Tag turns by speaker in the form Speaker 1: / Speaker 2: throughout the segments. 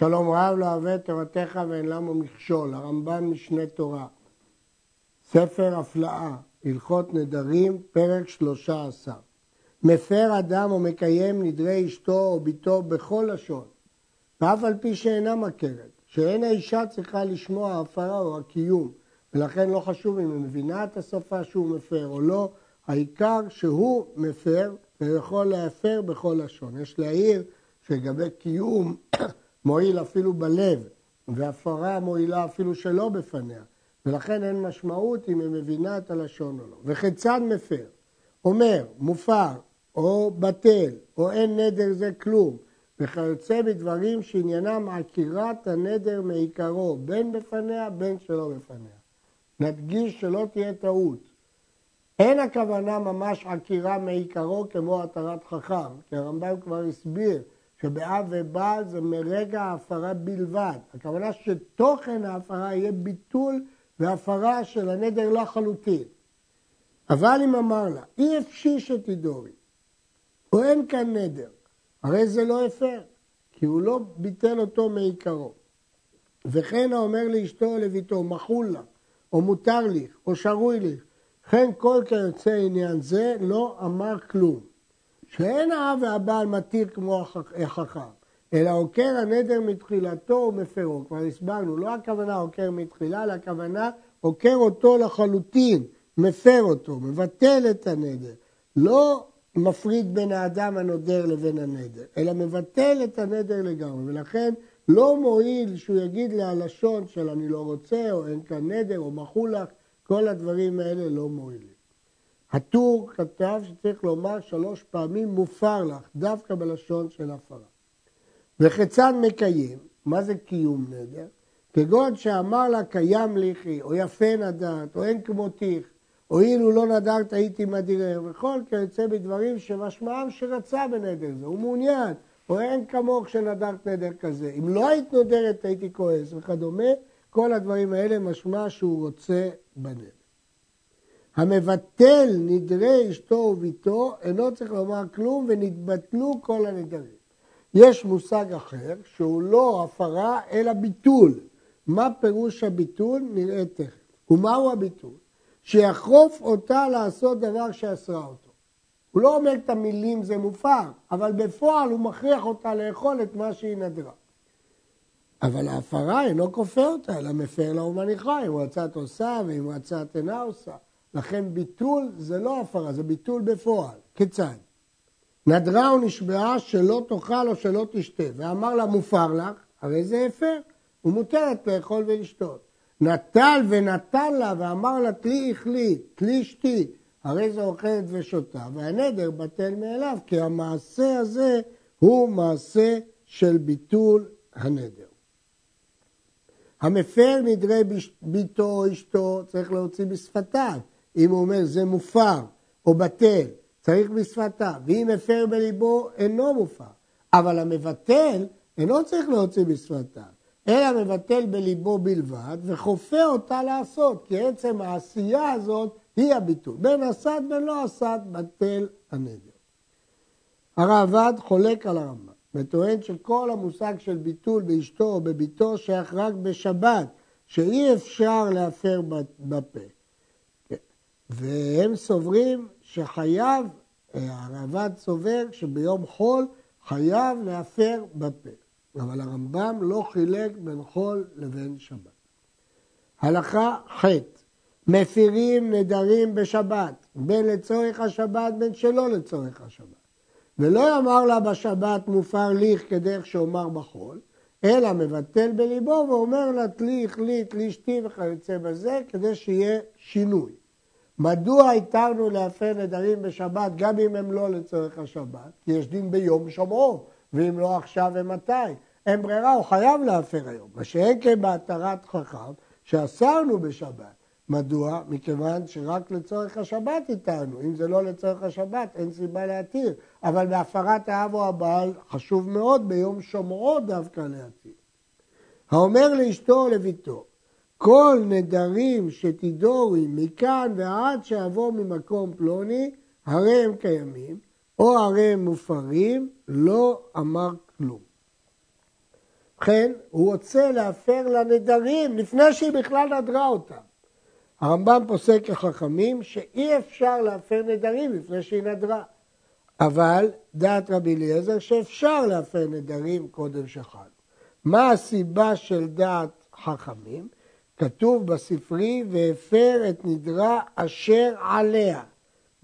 Speaker 1: שלום רב לא אוהב תורתך ואין למה מכשול, הרמב"ם משנה תורה. ספר הפלאה, הלכות נדרים, פרק שלושה עשר. מפר אדם או מקיים נדרי אשתו או ביתו בכל לשון, ואף על פי שאינה מכרת, שאין האישה צריכה לשמוע ההפרה או הקיום, ולכן לא חשוב אם היא מבינה את השפה שהוא מפר או לא, העיקר שהוא מפר ויכול להפר בכל לשון. יש להעיר שלגבי קיום מועיל אפילו בלב, והפרה מועילה אפילו שלא בפניה, ולכן אין משמעות אם היא מבינה את הלשון או לא. וכיצד מפר? אומר, מופר, או בטל, או אין נדר זה כלום, וכיוצא בדברים שעניינם עקירת הנדר מעיקרו, בין בפניה בין שלא בפניה. נדגיש שלא תהיה טעות. אין הכוונה ממש עקירה מעיקרו כמו התרת חכם, כי הרמב"ם כבר הסביר שבאב ובעל זה מרגע ההפרה בלבד. הכוונה שתוכן ההפרה יהיה ביטול והפרה של הנדר לחלוטין. אבל אם אמר לה, אי אפשי שתדורי, או אין כאן נדר, הרי זה לא הפר, כי הוא לא ביטל אותו מעיקרו. וכן האומר לאשתו או לביתו, מחול לה, או מותר לי, או שרוי לי, וכן כל כיוצא עניין זה לא אמר כלום. שאין האב והבעל מתיר כמו החכם, אלא עוקר הנדר מתחילתו ומפרו. כבר הסברנו, לא הכוונה עוקר מתחילה, אלא הכוונה עוקר אותו לחלוטין, מפר אותו, מבטל את הנדר. לא מפריד בין האדם הנודר לבין הנדר, אלא מבטל את הנדר לגמרי, ולכן לא מועיל שהוא יגיד להלשון של אני לא רוצה, או אין כאן נדר, או מחולק, כל הדברים האלה לא מועילים. הטור כתב שצריך לומר שלוש פעמים מופר לך, דווקא בלשון של הפרה. וכיצד מקיים? מה זה קיום נדר? כגון שאמר לה קיים ליחי, או יפה נדרת, או אין כמותיך, או אילו לא נדרת הייתי מדירר, וכל כיוצא בדברים שמשמעם שרצה בנדר זה, הוא מעוניין, או אין כמוך שנדרת נדר כזה. אם לא היית נודרת הייתי כועס וכדומה, כל הדברים האלה משמע שהוא רוצה בנדר. המבטל נדרי אשתו וביתו אינו צריך לומר כלום ונתבטלו כל הנדרים. יש מושג אחר שהוא לא הפרה אלא ביטול. מה פירוש הביטול? נראה תכף. ומהו הביטול? שיחרוף אותה לעשות דבר שאסרה אותו. הוא לא אומר את המילים זה מופר, אבל בפועל הוא מכריח אותה לאכול את מה שהיא נדרה. אבל ההפרה אינו כופה אותה, אלא מפר לה ומניחה, אם רצת עושה ואם רצת אינה עושה. לכן ביטול זה לא הפרה, זה ביטול בפועל. כיצד? נדרה ונשבעה שלא תאכל או שלא תשתה, ואמר לה מופר לך, הרי זה הפר, ומותרת לאכול ולשתות. נטל ונתן לה ואמר לה תלי אכלי, תלי שתי, הרי זה אוכלת ושותה, והנדר בטל מאליו, כי המעשה הזה הוא מעשה של ביטול הנדר. המפר נדרי ביתו או אשתו צריך להוציא בשפתיו, אם הוא אומר זה מופר או בטל, צריך בשפתיו, ואם הפר בליבו אינו מופר. אבל המבטל אינו צריך להוציא בשפתיו, אלא מבטל בליבו בלבד וכופה אותה לעשות, כי עצם העשייה הזאת היא הביטול. בין עשת בין לא עשת, בטל הנדר. הרעב"ד חולק על הרמב"ם וטוען שכל המושג של ביטול באשתו או בביתו שייך רק בשבת, שאי אפשר להפר בפה. והם סוברים שחייב, הרעב"ד סובר שביום חול חייב להפר בפה. אבל הרמב"ם לא חילק בין חול לבין שבת. הלכה ח' מפירים נדרים בשבת, בין לצורך השבת בין שלא לצורך השבת. ולא יאמר לה בשבת מופר ליך כדרך שאומר בחול, אלא מבטל בליבו ואומר לה תלי, אכלי, תלי שתי וכיוצא בזה, כדי שיהיה שינוי. מדוע התרנו להפר נדרים בשבת, גם אם הם לא לצורך השבת? כי יש דין ביום שומעו, ואם לא עכשיו ומתי? אין ברירה, הוא חייב להפר היום. מה שאין כן בהתרת חכם, שאסרנו בשבת. מדוע? מכיוון שרק לצורך השבת התרנו. אם זה לא לצורך השבת, אין סיבה להתיר. אבל בהפרת האב או הבעל, חשוב מאוד ביום שומעו דווקא להתיר. האומר לאשתו או לביתו, כל נדרים שתידורי מכאן ועד שאבוא ממקום פלוני, הרי הם קיימים, או הרי הם מופרים, לא אמר כלום. ובכן, הוא רוצה להפר לנדרים לפני שהיא בכלל נדרה אותם. הרמב"ם פוסק כחכמים שאי אפשר להפר נדרים לפני שהיא נדרה. אבל דעת רבי אליעזר שאפשר להפר נדרים קודם שחל. מה הסיבה של דעת חכמים? כתוב בספרי והפר את נדרה אשר עליה.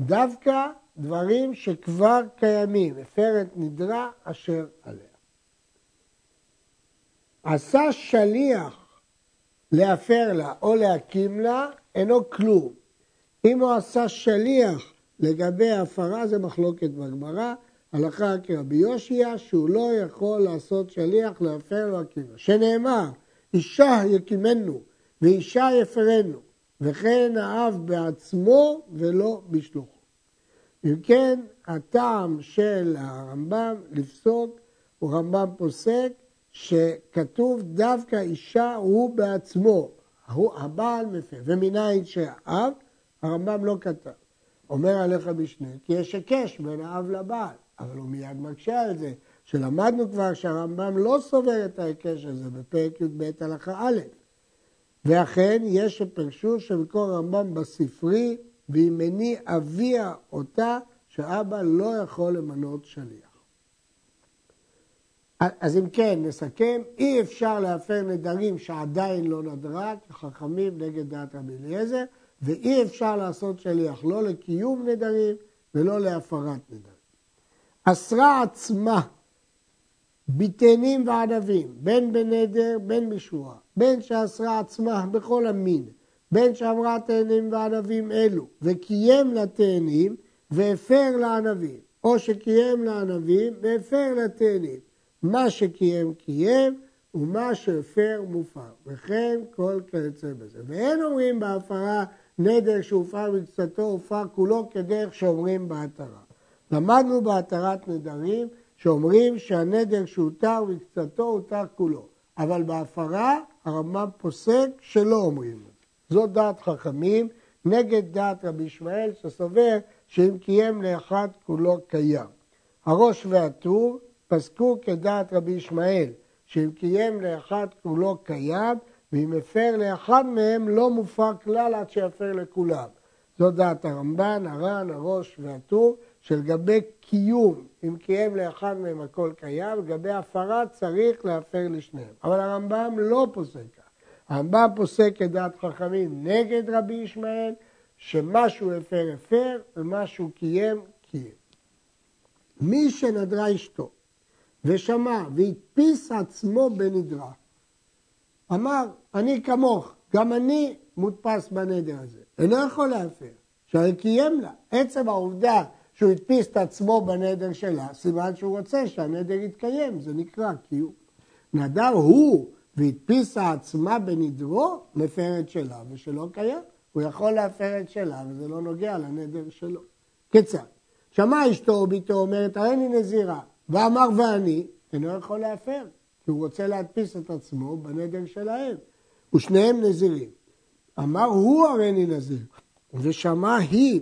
Speaker 1: דווקא דברים שכבר קיימים, הפר את נדרה אשר עליה. עשה שליח להפר לה או להקים לה, אינו כלום. אם הוא עשה שליח לגבי הפרה, זה מחלוקת בגמרא, הלכה כרבי יושיע, שהוא לא יכול לעשות שליח להפר לו הקימה. שנאמר, אישה יקימנו ואישה יפרנו, וכן האב בעצמו ולא בשלוחו. אם כן, הטעם של הרמב"ם לפסוק, הוא רמב"ם פוסק שכתוב דווקא אישה הוא בעצמו, הוא הבעל מפר, ומנין שהאב, הרמב"ם לא כתב. אומר עליך משנה, כי יש היקש בין האב לבעל, אבל הוא מיד מקשה על זה, שלמדנו כבר שהרמב"ם לא סובר את ההיקש הזה בפרק י"ב הלכה א', ואכן יש שפרשו שמקור הרמב"ם בספרי, וימני אביה אותה, שאבא לא יכול למנות שליח. אז אם כן, נסכם, אי אפשר להפר נדרים שעדיין לא נדרה, כחכמים נגד דעת רבי אליעזר, ואי אפשר לעשות שליח לא לקיום נדרים ולא להפרת נדרים. אסרה עצמה ביתנים וענבים, בין בנדר בין בשבועה, בין שאסרה עצמה בכל המין, בין שאמרה תאנים וענבים אלו, וקיים לתאנים והפר לענבים, או שקיים לענבים והפר לתאנים. מה שקיים קיים, ומה שהפר מופר, וכן כל כיוצא בזה. ואין אומרים בהפרה נדר שהופר מקצתו הופר כולו כדרך שאומרים בהתרה. למדנו בהתרת נדרים שאומרים שהנדר שהותר מקצתו הותר כולו, אבל בהפרה הרמב"ם פוסק שלא אומרים את זה. זאת דעת חכמים נגד דעת רבי ישמעאל שסובר שאם קיים לאחד כולו קיים. הראש והטור פסקו כדעת רבי ישמעאל שאם קיים לאחד כולו קיים ואם הפר לאחד מהם לא מופר כלל עד שיפר לכולם. זו דעת הרמב"ן, הר"ן, הראש והטור, שלגבי קיום, אם קיים לאחד מהם הכל קיים, לגבי הפרה צריך להפר לשניהם. אבל הרמב"ם לא פוסק כך. הרמב"ם פוסק כדעת חכמים נגד רבי ישמעאל, שמשהו הפר הפר ומשהו קיים קיים. מי שנדרה אשתו ושמע והדפיס עצמו בנדרה, אמר, אני כמוך, גם אני מודפס בנדר הזה. אינו יכול להפר, שהרי קיים לה. עצם העובדה שהוא הדפיס את עצמו בנדר שלה, סימן שהוא רוצה שהנדר יתקיים, זה נקרא קיום. נדר הוא והדפיסה עצמה בנדרו, מפרת שלה ושלא קיים. הוא יכול להפר את שלה וזה לא נוגע לנדר שלו. כיצד? שמע אשתו או ביתו אומרת, הרי אני נזירה, ואמר ואני, אינו יכול להפר. כי הוא רוצה להדפיס את עצמו בנדר שלהם, ושניהם נזירים. אמר הוא הריני נזיר, ושמע היא,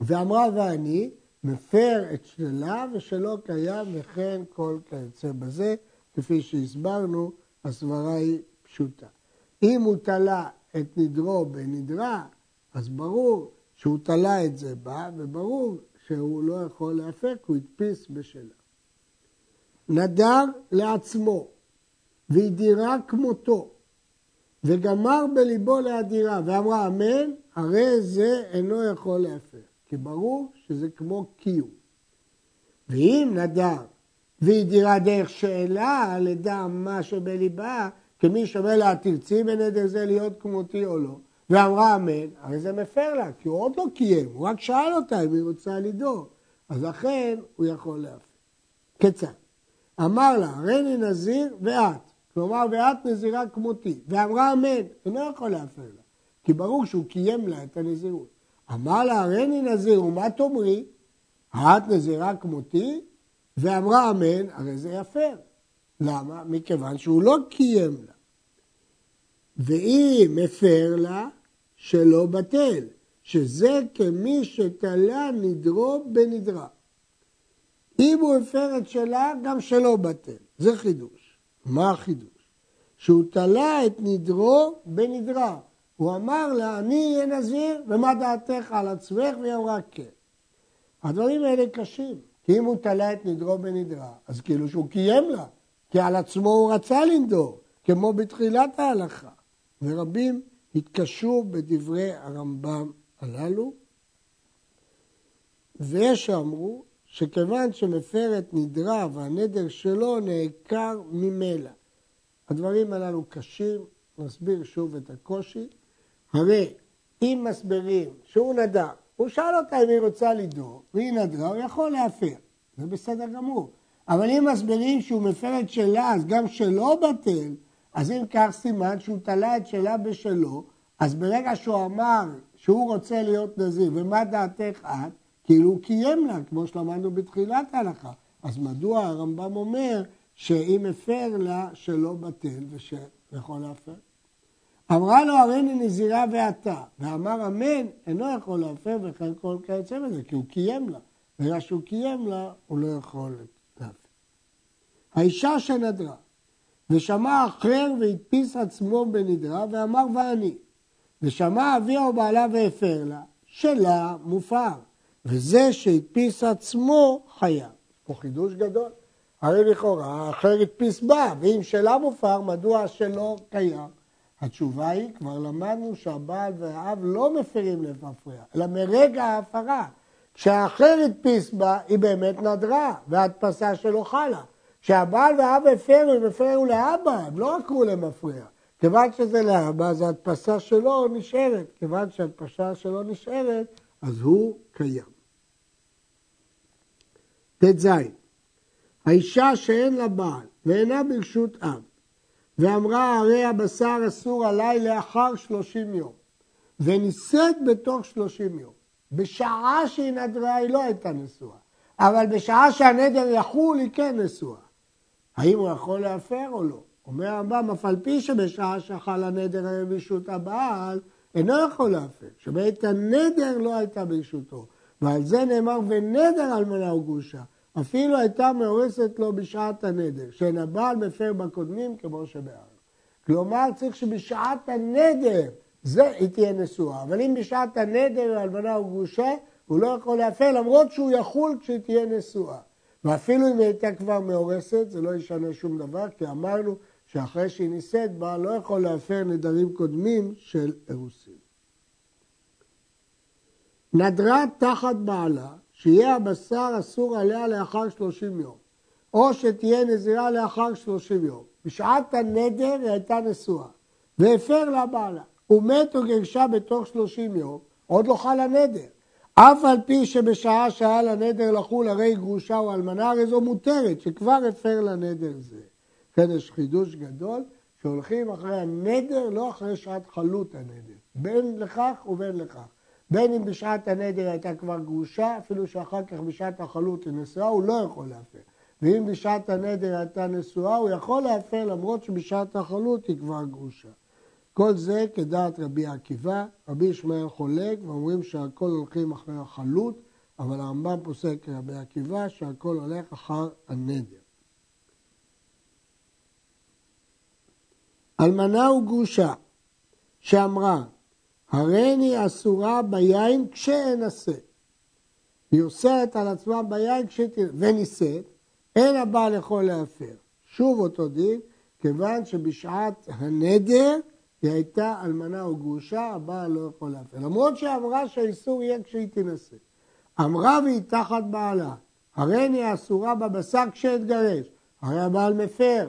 Speaker 1: ואמרה ואני, מפר את שלה ושלא קיים וכן כל כיוצא בזה, כפי שהסברנו, הסברה היא פשוטה. אם הוא תלה את נדרו בנדרה, אז ברור שהוא תלה את זה בה, וברור שהוא לא יכול להפק, הוא הדפיס בשלה. נדר לעצמו, והדירה כמותו, וגמר בליבו להדירה, ואמרה אמן, הרי זה אינו יכול להפר, כי ברור שזה כמו קיום. ואם נדר והדירה דרך שאלה לדע מה שבליבה, כמי שאומר לה, תרצי בנדר זה להיות כמותי או לא, ואמרה אמן, הרי זה מפר לה, כי הוא עוד לא קיים, הוא רק שאל אותה אם היא רוצה לדור, אז לכן הוא יכול להפר. כיצד? אמר לה, הריני נזיר ואת. כלומר, ואת נזירה כמותי. ואמרה אמן, אינו יכול להפר לה. כי ברור שהוא קיים לה את הנזירות. אמר לה, הריני נזיר, ומה תאמרי? את נזירה כמותי? ואמרה אמן, הרי זה יפר. למה? מכיוון שהוא לא קיים לה. ואם הפר לה, שלא בטל, שזה כמי שתלה נדרו בנדרה. אם הוא הפר את שלה, גם שלא בטל. זה חידוש. מה החידוש? שהוא תלה את נדרו בנדרה. הוא אמר לה, אני אהיה נזיר, ומה דעתך על עצמך? והיא אמרה כן. הדברים האלה קשים, כי אם הוא תלה את נדרו בנדרה, אז כאילו שהוא קיים לה, כי על עצמו הוא רצה לנדור, כמו בתחילת ההלכה. ורבים התקשו בדברי הרמב"ם הללו, ויש שאמרו שכיוון שמפר את נדרה והנדר שלו נעקר ממילא. הדברים הללו קשים, נסביר שוב את הקושי. הרי אם מסבירים שהוא נדר, הוא שאל אותה אם היא רוצה לדור, והיא נדרה, הוא יכול להפר, זה בסדר גמור. אבל אם מסבירים שהוא מפר את שלה, אז גם שלו בטל, אז אם כך סימן שהוא תלה את שלה בשלו, אז ברגע שהוא אמר שהוא רוצה להיות נזיר, ומה דעתך את? כאילו הוא קיים לה, כמו שלמדנו בתחילת ההלכה. אז מדוע הרמב"ם אומר שאם הפר לה שלא בטל ושיכול להפר? אמרה לו הריני נזירה ואתה, ואמר אמן, אינו יכול להפר וכן כל כיוצא בזה, כי הוא קיים לה. בגלל שהוא קיים לה, הוא לא יכול להפר. האישה שנדרה, ושמע אחר והדפיס עצמו בנדרה, ואמר ואני. ושמע אביה או בעלה והפר לה, שלה מופר. וזה שהדפיס עצמו חייב. פה חידוש גדול. הרי לכאורה האחר הדפיס בה, ואם שלה מופר, מדוע שלא קיים? התשובה היא, כבר למדנו שהבעל והאב לא מפרים למפרע, אלא מרגע ההפרה. כשהאחר הדפיס בה, היא באמת נדרה, וההדפסה שלו חלה. כשהבעל והאב הפרו, הם הפרו לאבא, הם לא עקרו למפרע. כיוון שזה לאבא, אז ההדפסה שלו נשארת. כיוון שההדפסה שלו נשארת, אז הוא קיים. ט"ז האישה שאין לה בעל ואינה ברשות אב ואמרה הרי הבשר אסור עליי לאחר שלושים יום ונישאת בתוך שלושים יום. בשעה שהיא נדרה היא לא הייתה נשואה, אבל בשעה שהנדר יחול היא כן נשואה. האם הוא יכול להפר או לא? אומר הרמב"ם, אף על פי שבשעה שחל הנדר היה ברשות הבעל, אינו יכול להפר, שבעת הנדר לא הייתה ברשותו. ועל זה נאמר ונדר אלמנה וגרושה. אפילו הייתה מאורסת לו בשעת הנדר, שאין הבעל מפר בקודמים כמו שבארץ. כלומר, צריך שבשעת הנדר זה היא תהיה נשואה. אבל אם בשעת הנדר אלמנה וגרושה, הוא לא יכול להפר, למרות שהוא יחול כשהיא תהיה נשואה. ואפילו אם היא הייתה כבר מאורסת, זה לא ישנה שום דבר, כי אמרנו שאחרי שהיא נישאת בה, לא יכול להפר נדרים קודמים של אירוסין. נדרה תחת בעלה, שיהיה הבשר אסור עליה לאחר שלושים יום, או שתהיה נזירה לאחר שלושים יום. בשעת הנדר היא הייתה נשואה, והפר לה בעלה. הוא מת או גרשה בתוך שלושים יום, עוד לא חל הנדר. אף על פי שבשעה שהיה לנדר לחול הרי גרושה או אלמנה, הרי זו מותרת, שכבר הפר לנדר זה. כן, יש חידוש גדול, שהולכים אחרי הנדר, לא אחרי שעת חלות הנדר. בין לכך ובין לכך. בין אם בשעת הנדר הייתה כבר גרושה, אפילו שאחר כך בשעת החלות היא נשואה, הוא לא יכול להפר. ואם בשעת הנדר הייתה נשואה, הוא יכול להפר למרות שבשעת החלות היא כבר גרושה. כל זה כדעת רבי עקיבא, רבי ישמעאל חולק, ואומרים שהכל הולכים אחרי החלות, אבל הרמב"ם פוסק כרבי עקיבא שהכל הולך אחר הנדר. אלמנה וגרושה שאמרה הריני אסורה ביין כשאנסה. היא אוסרת על עצמה ביין כשתראה, ונישאת, אין הבעל יכול להפר. שוב אותו דין, כיוון שבשעת הנדר היא הייתה אלמנה או גרושה, הבעל לא יכול להפר. למרות שאמרה שהאיסור יהיה כשהיא תינשא. אמרה והיא תחת בעלה, הריני אסורה בבשר כשאתגרש. הרי הבעל מפר,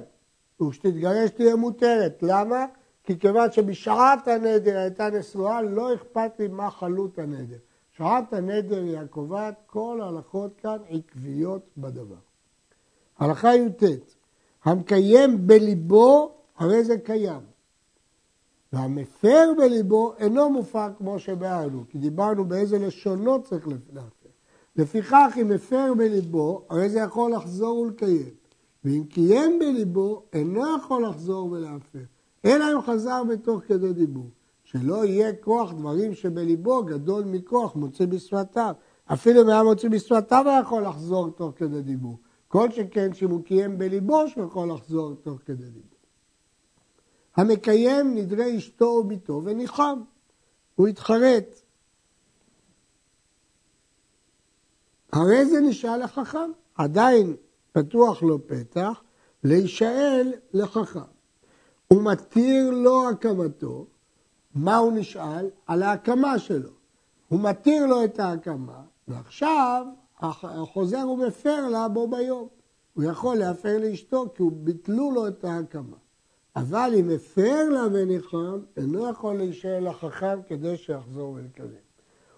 Speaker 1: וכשתתגרש תהיה מותרת. למה? כי כיוון שבשעת הנדר הייתה נשואה, לא אכפת לי מה חלות הנדר. שעת הנדר היא הקובעת, כל ההלכות כאן עקביות בדבר. הלכה י"ט, המקיים בליבו, הרי זה קיים. והמפר בליבו אינו מופר כמו שבארנו, כי דיברנו באיזה לשונות צריך להפר. לפיכך, אם מפר בליבו, הרי זה יכול לחזור ולקיים. ואם קיים בליבו, אינו יכול לחזור ולהפר. אלא אם חזר בתוך כדי דיבור. שלא יהיה כוח דברים שבליבו גדול מכוח מוציא בשפתיו. אפילו אם היה מוציא בשפתיו היה יכול לחזור תוך כדי דיבור. כל שכן שאם הוא קיים בליבו שהוא יכול לחזור תוך כדי ליבו. המקיים נדרי אשתו וביתו וניחם, הוא התחרט. הרי זה נשאל לחכם, עדיין פתוח לו פתח להישאל לחכם. הוא מתיר לו הקמתו, מה הוא נשאל? על ההקמה שלו. הוא מתיר לו את ההקמה, ועכשיו החוזר הוא מפר לה בו ביום. הוא יכול להפר לאשתו כי הוא ביטלו לו את ההקמה. אבל אם הפר לה וניחם, אינו יכול להישאר לחכם כדי שיחזור ולקדם.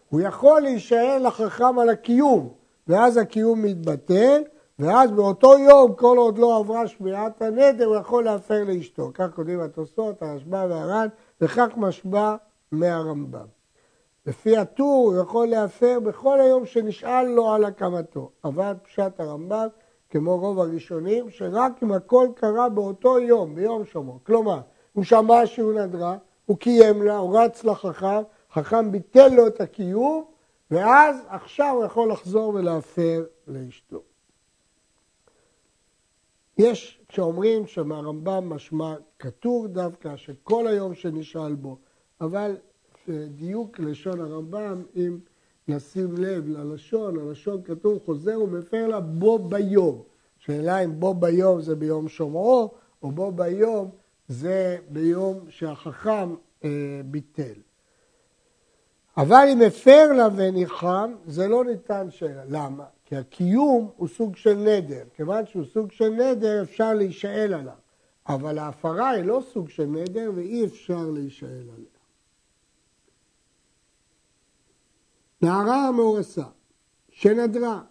Speaker 1: הוא יכול להישאר לחכם על הקיום, ואז הקיום מתבטל, ואז באותו יום, כל עוד לא עברה שמיעת הנדר, הוא יכול להפר לאשתו. כך כותבים התוספות, הרשב"א והר"ן, וכך משבע מהרמב"ם. לפי הטור הוא יכול להפר בכל היום שנשאל לו על הקמתו. אבל פשט הרמב"ם, כמו רוב הראשונים, שרק אם הכל קרה באותו יום, ביום שמו. כלומר, הוא שמע שהוא נדרה, הוא קיים לה, הוא רץ לחכם, חכם ביטל לו את הקיום, ואז עכשיו הוא יכול לחזור ולהפר לאשתו. יש, כשאומרים שמהרמב"ם משמע כתוב דווקא שכל היום שנשאל בו, אבל דיוק לשון הרמב"ם, אם נשים לב ללשון, הלשון כתוב חוזר ומפר לה בו ביום. שאלה אם בו ביום זה ביום שומעו, או בו ביום זה ביום שהחכם אה, ביטל. אבל אם הפר לה וניחם, זה לא ניתן שאלה. למה? כי הקיום הוא סוג של נדר. כיוון שהוא סוג של נדר, אפשר להישאל עליו. אבל ההפרה היא לא סוג של נדר ואי אפשר להישאל עליה. נערה המאורסה, שנדרה,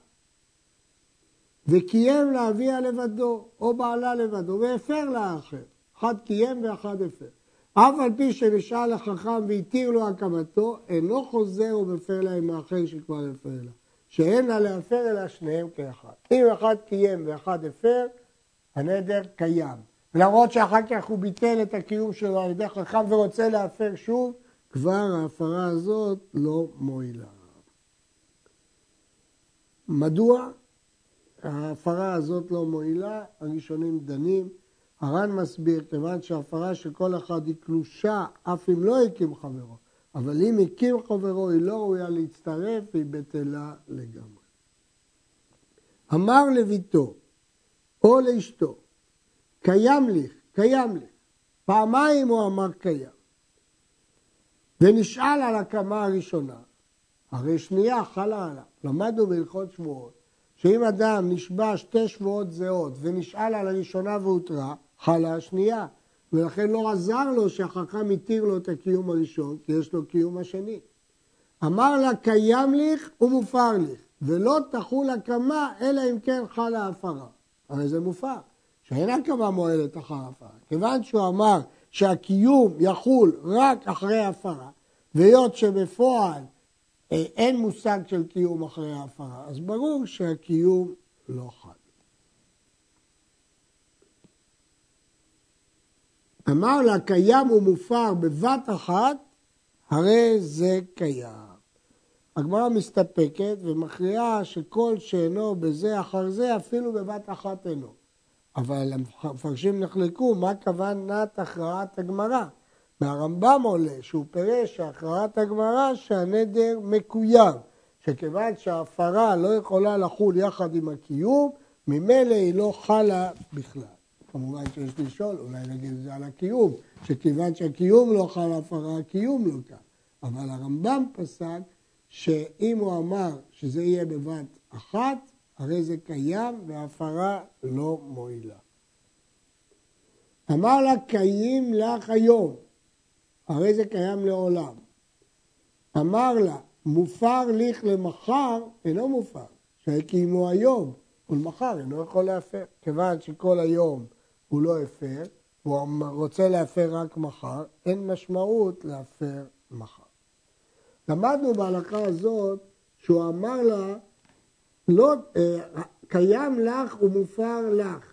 Speaker 1: וקיים לאביה לבדו, או בעלה לבדו, והפר לאחר. אחד קיים ואחד הפר. אף על פי שנשאל החכם והתיר לו הקמתו, אינו חוזר ומפר לה עם האחר שכבר הפר לה. שאין לה להפר אלא שניהם כאחד. אם אחד קיים ואחד הפר, הנדר קיים. למרות שאחר כך הוא ביטל את הקיום שלו על ידי חכם ורוצה להפר שוב, כבר ההפרה הזאת לא מועילה. מדוע ההפרה הזאת לא מועילה? הראשונים דנים. הר"ן מסביר, כיוון שההפרה של כל אחד היא קלושה, אף אם לא הקים חברו. אבל אם הקים חברו, היא לא ראויה להצטרף, היא בטלה לגמרי. אמר לביתו או לאשתו, קיים לי, קיים לי. פעמיים הוא אמר קיים. ונשאל על הקמה הראשונה, הרי שנייה חלה עליו. למדנו בהלכות שבועות, שאם אדם נשבע שתי שבועות זהות ונשאל על הראשונה והותרה, חלה השנייה. ולכן לא עזר לו שהחכם התיר לו את הקיום הראשון, כי יש לו קיום השני. אמר לה, קיים לך ומופר לך, ולא תחול הקמה, אלא אם כן חלה הפרה. הרי זה מופר, שאין הקמה מועלת אחר הפרה. כיוון שהוא אמר שהקיום יחול רק אחרי הפרה, והיות שבפועל אה, אין מושג של קיום אחרי ההפרה, אז ברור שהקיום לא חל. אמר לה קיים ומופר בבת אחת, הרי זה קיים. הגמרא מסתפקת ומכריעה שכל שאינו בזה אחר זה, אפילו בבת אחת אינו. אבל המפרשים נחלקו מה כוונת הכרעת הגמרא. מהרמב"ם עולה שהוא פירש שהכרעת הגמרא שהנדר מקוים, שכיוון שההפרה לא יכולה לחול יחד עם הקיום, ממילא היא לא חלה בכלל. כמובן שיש לשאול, אולי נגיד את זה על הקיום, שכיוון שהקיום לא חל הפרה, הקיום לא כאן. אבל הרמב"ם פסק שאם הוא אמר שזה יהיה בבת אחת, הרי זה קיים וההפרה לא מועילה. אמר לה, קיים לך היום, הרי זה קיים לעולם. אמר לה, מופר לך למחר, אינו מופר, שקיימו היום, ולמחר אינו יכול להפר. כיוון שכל היום הוא לא הפר, הוא רוצה להפר רק מחר, אין משמעות להפר מחר. למדנו בהלכה הזאת שהוא אמר לה, לא, אה, קיים לך ומופר לך,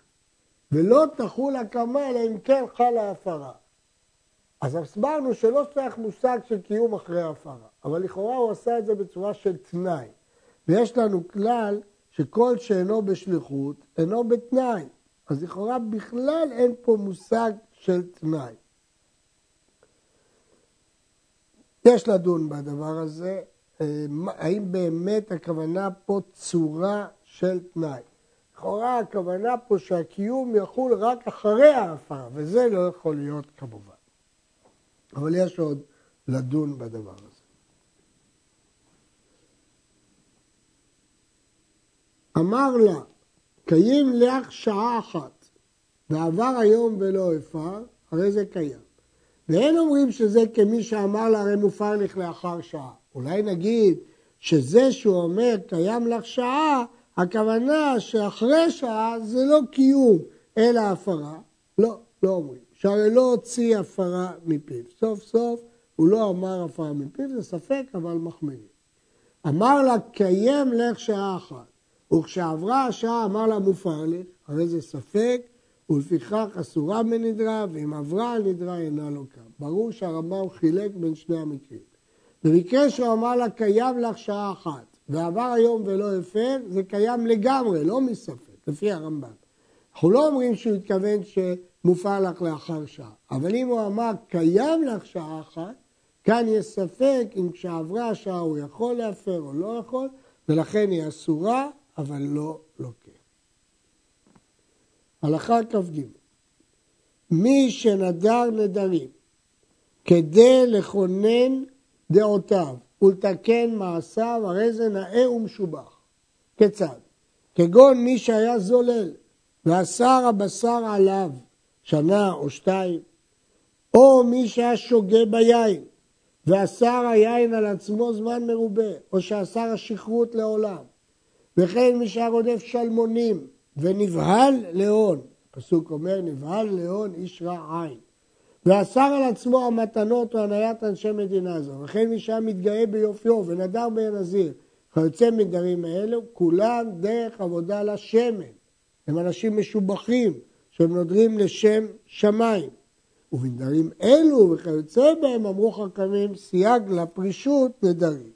Speaker 1: ולא תחול הקמה אלא אם כן חלה הפרה. אז הסברנו שלא צריך מושג של קיום אחרי הפרה, אבל לכאורה הוא עשה את זה בצורה של תנאי. ויש לנו כלל שכל שאינו בשליחות אינו בתנאי. אז לכאורה בכלל אין פה מושג של תנאי. יש לדון בדבר הזה, אה, האם באמת הכוונה פה צורה של תנאי. לכאורה הכוונה פה שהקיום יחול רק אחרי ההפרה, וזה לא יכול להיות כמובן. אבל יש עוד לדון בדבר הזה. אמר לה, קיים לך שעה אחת, ועבר היום ולא הפר, הרי זה קיים. ואין אומרים שזה כמי שאמר לה, הרי מופר לך לאחר שעה. אולי נגיד שזה שהוא אומר, קיים לך שעה, הכוונה שאחרי שעה זה לא קיום, אלא הפרה. לא, לא אומרים. שהרי לא הוציא הפרה מפיו. סוף סוף הוא לא אמר הפרה מפיו, זה ספק, אבל מחמירים. אמר לה, קיים לך שעה אחת. וכשעברה השעה אמר לה מופר לי, הרי זה ספק, ולפיכך אסורה בנדרה, ואם עברה הנדרה אינה לו קם. ברור שהרמב"ם חילק בין שני המקרים. במקרה שהוא אמר לה קיים לך שעה אחת, ועבר היום ולא הפר, זה קיים לגמרי, לא מספק, לפי הרמב"ם. אנחנו לא אומרים שהוא התכוון שמופר לך לאחר שעה, אבל אם הוא אמר קיים לך שעה אחת, כאן יש ספק אם כשעברה השעה הוא יכול להפר או לא יכול, ולכן היא אסורה, אבל לא לוקח. הלכה כ"ג מי שנדר נדרים כדי לכונן דעותיו ולתקן מעשיו, הרי זה נאה ומשובח. כיצד? כגון מי שהיה זולל ואסר הבשר עליו שנה או שתיים, או מי שהיה שוגה ביין ואסר היין על עצמו זמן מרובה, או שאסר השכרות לעולם, וכן מי שהיה רודף שלמונים ונבהל להון, הפסוק אומר נבהל להון איש רע עין, ואסר על עצמו המתנות או הנהיית אנשי מדינה זו, וכן מי שהיה מתגאה ביופיו ונדר בעין הזיר, כיוצא מדברים האלו, כולם דרך עבודה לשמן. הם אנשים משובחים שהם נודרים לשם שמיים. ובנדרים אלו וכיוצא בהם אמרו חכמים סייג לפרישות נדרים.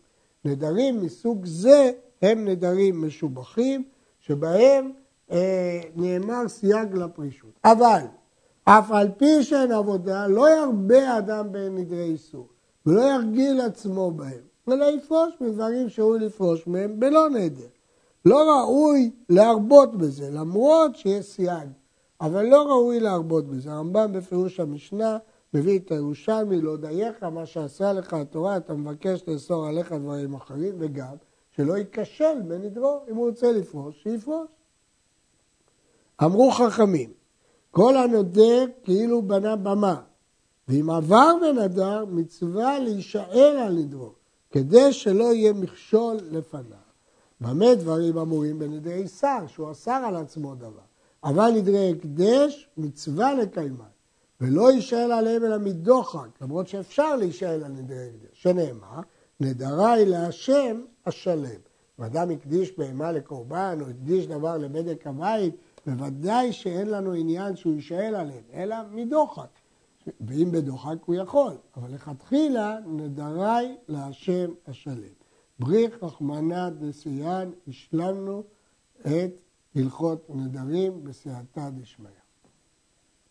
Speaker 1: נדרים מסוג זה הם נדרים משובחים שבהם אה, נאמר סייג לפרישות. אבל אף על פי שהן עבודה, לא ירבה אדם בנדרי איסור, ולא ירגיל עצמו בהם, אלא יפרוש מדברים שראוי לפרוש מהם בלא נדר. לא ראוי להרבות בזה, למרות שיש סייג, אבל לא ראוי להרבות בזה. הרמב"ם בפירוש המשנה מביא את הירושלמי, לא דייך, מה שעשה לך התורה, אתה מבקש לאסור עליך דברים אחרים, וגם שלא ייכשל בנדרו, אם הוא רוצה לפרוש, שיפרוש. אמרו חכמים, כל הנודר כאילו בנה במה, ואם עבר ונדר, מצווה להישאר על נדרו, כדי שלא יהיה מכשול לפניו. במה דברים אמורים בנדרי שר, שהוא אסר על עצמו דבר. אבל נדרי הקדש, מצווה לקיימן, ולא יישאל עליהם אלא מדוחק, למרות שאפשר להישאל על נדרי הקדש, שנאמר, נדרי להשם השלם. אם אדם הקדיש בהמה לקורבן, או הקדיש דבר לבדק הבית, בוודאי שאין לנו עניין שהוא יישאל עליהם, אלא מדוחק. ואם בדוחק הוא יכול, אבל לכתחילה נדרי להשם השלם. בריך רחמנא דסיין, השלמנו את הלכות נדרים בסייעתא דשמיא.